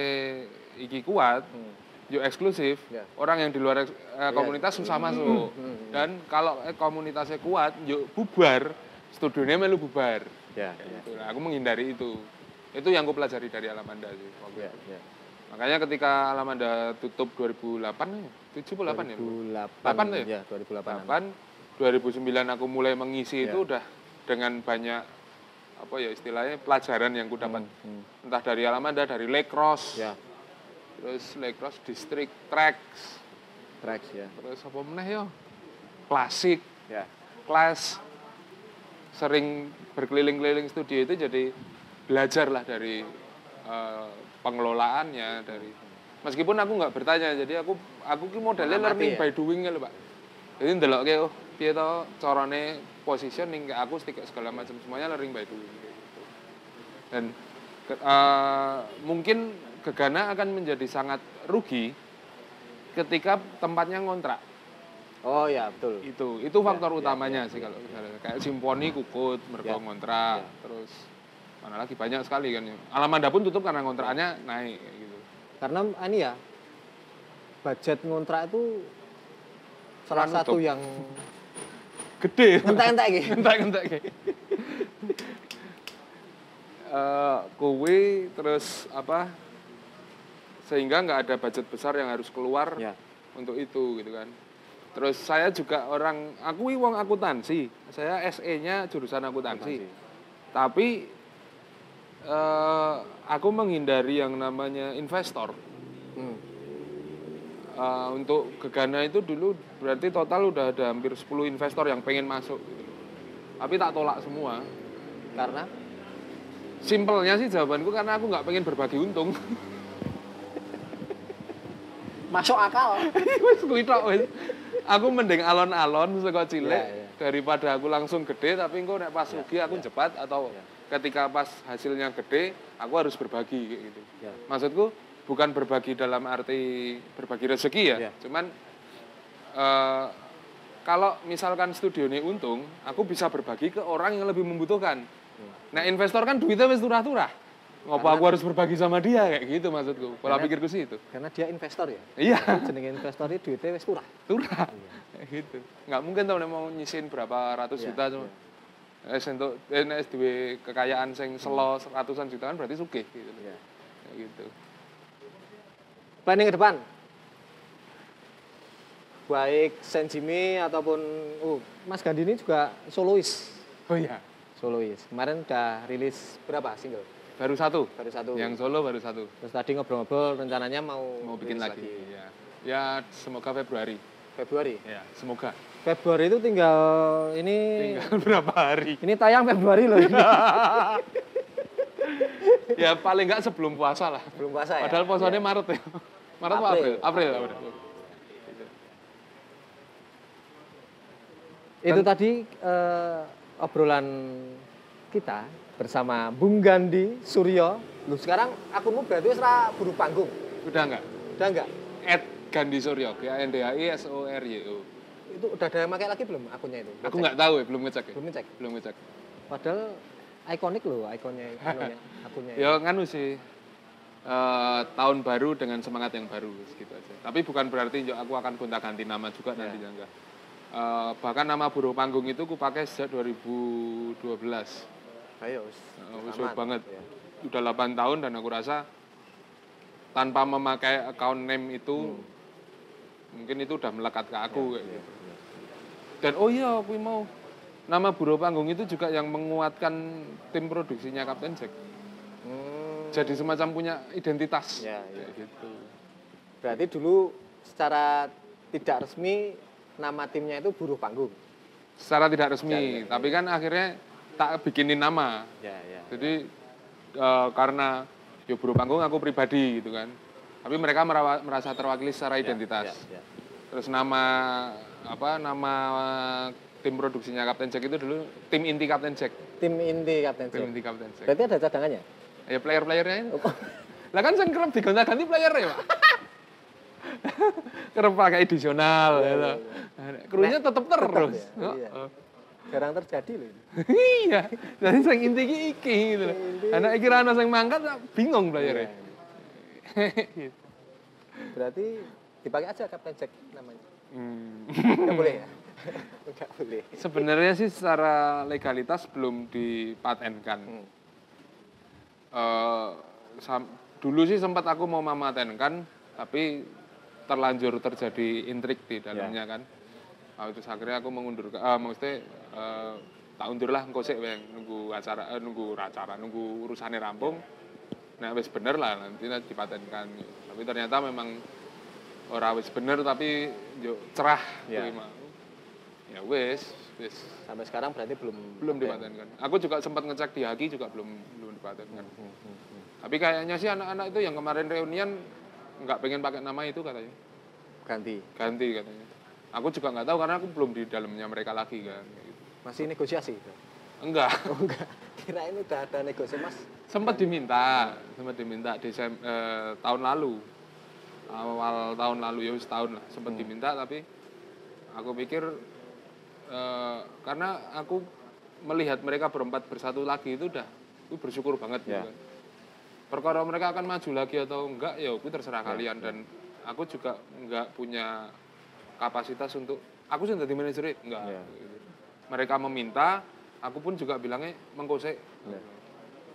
iki kuat, Hmm. yo eksklusif. Ya. Orang yang di luar eks- eh, komunitas susah masuk. Hmm. Dan kalau eh, komunitasnya kuat, yo bubar, studionya melu bubar. Ya, Kayak ya. gitu. Nah, aku menghindari itu. Itu yang aku pelajari dari Alamanda sih. waktu Ya, itu. ya. Makanya ketika Alamanda tutup 2008 ya, 7 atau 8 ya? 2008. 8 tuh ya? Ya, 2008. 8, 2009 aku mulai mengisi Ya. itu udah dengan banyak apa ya istilahnya pelajaran yang ku dapat Hmm, entah dari Alamanda, dari Lacrosse, Ya, terus Lacrosse District Tracks, tracks ya. terus apa meneh ya? Klasik, Ya. kelas sering berkeliling-keliling studio itu jadi belajar lah dari eh, pengelolaannya dari meskipun aku nggak bertanya jadi aku aku ki modelnya Mengamati learning ya? by doing ya lho Pak jadi ndelok oh piye to carane positioning kayak aku stick segala macam. Semuanya learning by doing. Gitu. dan ke- eh, mungkin Gegana akan menjadi sangat rugi ketika tempatnya ngontrak. Oh ya, betul. itu itu faktor ya, utamanya sih kalau misalnya. Kayak simponi kukut mereka Ya, ngontrak terus mana lagi? Banyak sekali kan. Alamanda pun tutup karena kontraknya naik gitu. Karena ini ya budget ngontrak itu salah satu yang gede. Entek-entek iki. entek entek kayak Eh, kowe terus apa sehingga nggak ada budget besar yang harus keluar Ya. untuk itu gitu kan. Terus saya juga orang aku wong akuntansi. Saya SE-nya jurusan akuntansi. Tapi eh, aku menghindari yang namanya investor. Hmm. Eh, untuk Gegana itu dulu berarti total udah ada hampir 10 investor yang pengen masuk gitu. tapi tak tolak semua Karena simpelnya sih jawabanku karena aku nggak pengen berbagi untung masuk akal. wis kuwi tok wis aku mending alon-alon saka cilik Ya, ya. daripada aku langsung gede tapi engko nek pas rugi aku cepat atau Ya. ketika pas hasilnya gede aku harus berbagi gitu Ya. maksudku bukan berbagi dalam arti berbagi rezeki ya, Ya. cuman eh, kalau misalkan studio ini untung aku bisa berbagi ke orang yang lebih membutuhkan. Nah investor kan duitnya wis turah-turah. Ngopo aku harus berbagi sama dia? Kayak gitu maksudku. Pola pikirku sih itu. Karena dia investor ya. iya. Jenenge investor itu duitnya wis turah. turah. Kayak gitu. Nggak mungkin tau mau nyisin berapa ratus Iya, juta cuma eh untuk eh, duwe kekayaan sing selo ratusan jutaan berarti sugih gitu. Ya. Kayak gitu Planning ke depan. Baik Senjimi ataupun uh, Mas Gandhi ini juga solois. oh iya Solois. Kemarin udah rilis berapa single? baru satu Baru satu. yang solo baru satu Terus tadi ngobrol-ngobrol rencananya mau mau bikin rilis lagi, ya ya semoga Februari Februari. ya semoga Februari itu tinggal ini tinggal berapa hari ini tayang Februari loh ini. ya paling nggak sebelum puasa lah Belum puasa ya. padahal puasanya Maret ya Maret atau April. April April April Itu tadi eh, obrolan kita bersama Bung Gandhi Suryo. Lu sekarang akunmu berarti ra buru panggung. udah nggak Udah enggak? Ed Gandhi Suryo G A N D H I S O R Y O Itu udah ada yang pakai lagi belum akunnya itu? aku nggak tahu ya belum ngecek ya belum ngecek. belum ngecek Padahal ikonik loh ikonnya akunnya. ya nganu sih eh, tahun baru dengan semangat yang baru gitu aja tapi bukan berarti aku akan gonta ganti nama juga Ya. nantinya enggak Eh, bahkan nama buruh panggung itu ku pakai sejak 2012 Ayo. Eh, Aman. sulit banget Ya. udah 8 tahun dan aku rasa tanpa memakai account name itu mungkin itu udah melekat ke aku kayak gitu. Dan oh iya aku mau nama buruh panggung itu juga yang menguatkan tim produksinya Kapten Jack. Hmm, Jadi semacam punya identitas. Ya, ya. Gitu. berarti dulu secara tidak resmi nama timnya itu buruh panggung. Secara tidak resmi, Ya, ya, tapi kan akhirnya tak bikinin nama. Ya, ya. Jadi eh, karena ya buruh panggung aku pribadi gitu kan. Tapi mereka merawa- merasa terwakili secara identitas. Ya, ya. Terus nama apa nama tim produksinya Kapten Jack itu dulu tim inti Kapten Jack. Tim inti Kapten Tim Jack. inti Kapten Jack. Berarti ada cadangannya? Ya player-playernya itu. Lah kan sing kerep digonta-ganti player ya, Pak. kerep pakai edisional Iya, gitu. iya, Krunya tetep terus. ya, iya. Heeh. Jarang terjadi loh. ini. Iya. Jadi sing inti iki iki gitu. Anak iki ra ono sing mangkat bingung playernya. Iya. Berarti dipakai aja Kapten Jack namanya. Hmm. Enggak boleh ya? Enggak boleh. Sebenarnya sih secara legalitas belum dipatenkan. Hmm. Sam- dulu sih sempat aku mau mematenkan, tapi terlanjur terjadi intrik di dalamnya kan. Nah, itu akhirnya aku mengundur, uh, maksudnya uh, tak undur lah engko sik weng nunggu acara eh, nunggu acara nunggu urusannya rampung. Nah wis bener lah nanti dipatenkan. Tapi ternyata memang ora wis bener tapi yo cerah mau. Ya wis, wis Sampai sekarang berarti belum belum dipatenkan. Aku juga sempat ngecek di Haki juga belum belum dipatenkan. Hmm, Tapi kayaknya sih anak-anak itu yang kemarin reunian nggak pengen pakai nama itu katanya. ganti. Ganti katanya. Aku juga nggak tahu karena aku belum di dalamnya mereka lagi kan. Masih negosiasi. Enggak. Oh enggak. Kira ini udah ada negosiasi Mas. sempat diminta, sempat diminta Desem, eh, tahun lalu. Awal tahun lalu ya wis tahun lah, sempat diminta tapi aku pikir eh, karena aku melihat mereka berempat bersatu lagi itu udah aku bersyukur banget gitu Ya. kan. Perkara mereka akan maju lagi atau enggak ya itu terserah kalian dan aku juga enggak punya kapasitas untuk aku sih jadi manajer enggak. Ya. gitu. Mereka meminta, aku pun juga bilangnya mengkose Ya.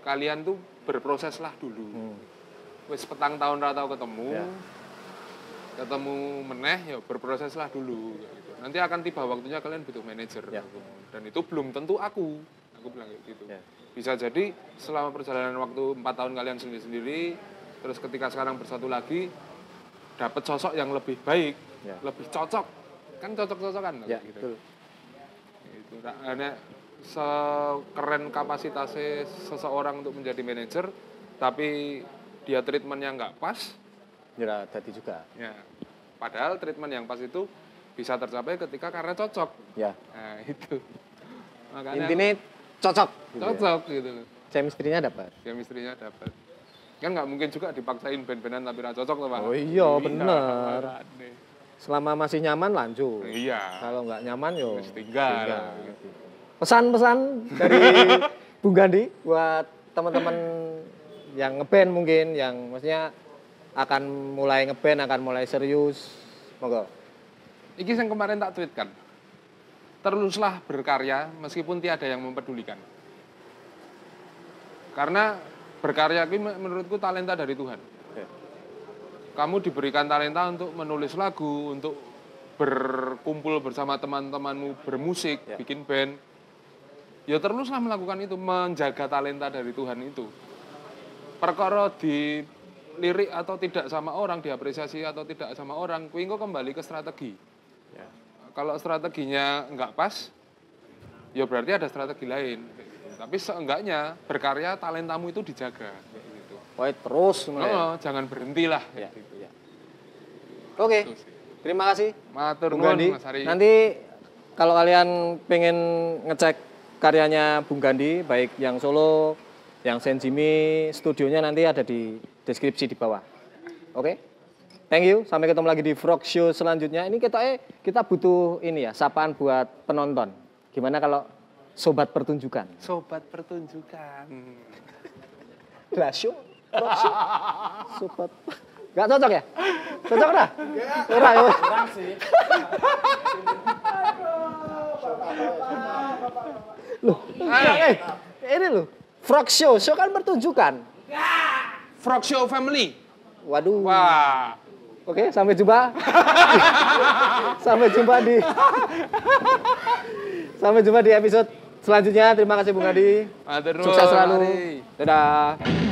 kalian tuh berproses lah dulu. Hmm. Wis petang tahun ra tau ketemu. Ya. Ketemu meneh ya berproses lah dulu gitu. Nanti akan tiba waktunya kalian butuh manajer. Ya. Dan itu belum tentu aku. Aku bilang kayak gitu. Ya. Bisa jadi selama perjalanan waktu empat tahun kalian sendiri-sendiri, terus ketika sekarang bersatu lagi, dapat sosok yang lebih baik, Ya. lebih cocok. Kan cocok-cocokan Ya, gitu. betul. Itu nek sekeren kapasitasnya seseorang untuk menjadi manajer, tapi dia treatmentnya nggak pas, Ya tadi juga. ya padahal treatment yang pas itu bisa tercapai ketika karena cocok. Ya. Nah itu. Makanya Intinya cocok. gitu ya. cocok gitu. Chemistry-nya dapat. Chemistry-nya dapat. Kan nggak mungkin juga dipaksain band-bandan tapi nggak cocok tuh Pak. Oh iya, bener. makanya. Selama masih nyaman lanjut. Iya. Kalau nggak nyaman yo tinggal. gitu. Pesan-pesan dari Bung Gandhi buat teman-teman yang ngeband mungkin yang maksudnya akan mulai ngeband akan mulai serius. Monggo. Iki yang kemarin tak tweet kan. Teruslah berkarya meskipun tiada yang mempedulikan. Karena berkarya ini menurutku talenta dari Tuhan. Kamu diberikan talenta untuk menulis lagu, untuk berkumpul bersama teman-temanmu, bermusik, Ya. bikin band. Ya teruslah melakukan itu, menjaga talenta dari Tuhan itu. Perkara di lirik atau tidak sama orang, diapresiasi atau tidak sama orang, kuwi engko kembali ke strategi. Ya. Kalau strateginya nggak pas, ya berarti ada strategi lain. Tapi seenggaknya berkarya talentamu itu dijaga. Gitu. Terus mulai. Oh, jangan berhentilah. Ya, gitu. ya. Oke. Itu sih. Terima kasih Matur Bung nuwun Gandhi. Mas Ari. Nanti kalau kalian pengen ngecek karyanya Bung Gandhi, baik yang solo, yang Senjimi, studionya nanti ada di deskripsi di bawah. Oke? Thank you. Sampai ketemu lagi di Frog Show selanjutnya. Ini kita eh, kita butuh ini ya, sapaan buat penonton. Gimana kalau sobat pertunjukan? Sobat pertunjukan. Show, Frog Show. Sobat. Gak cocok ya? Cocok dah? Ora ya. Kurang sih. Loh, eh, ini loh. Frog Show, show kan pertunjukan. Frog Show Family. Waduh. Wah. Oke, sampai jumpa. sampai jumpa di Sampai jumpa di episode selanjutnya. Terima kasih Bung Adi. Sukses selalu. Dadah.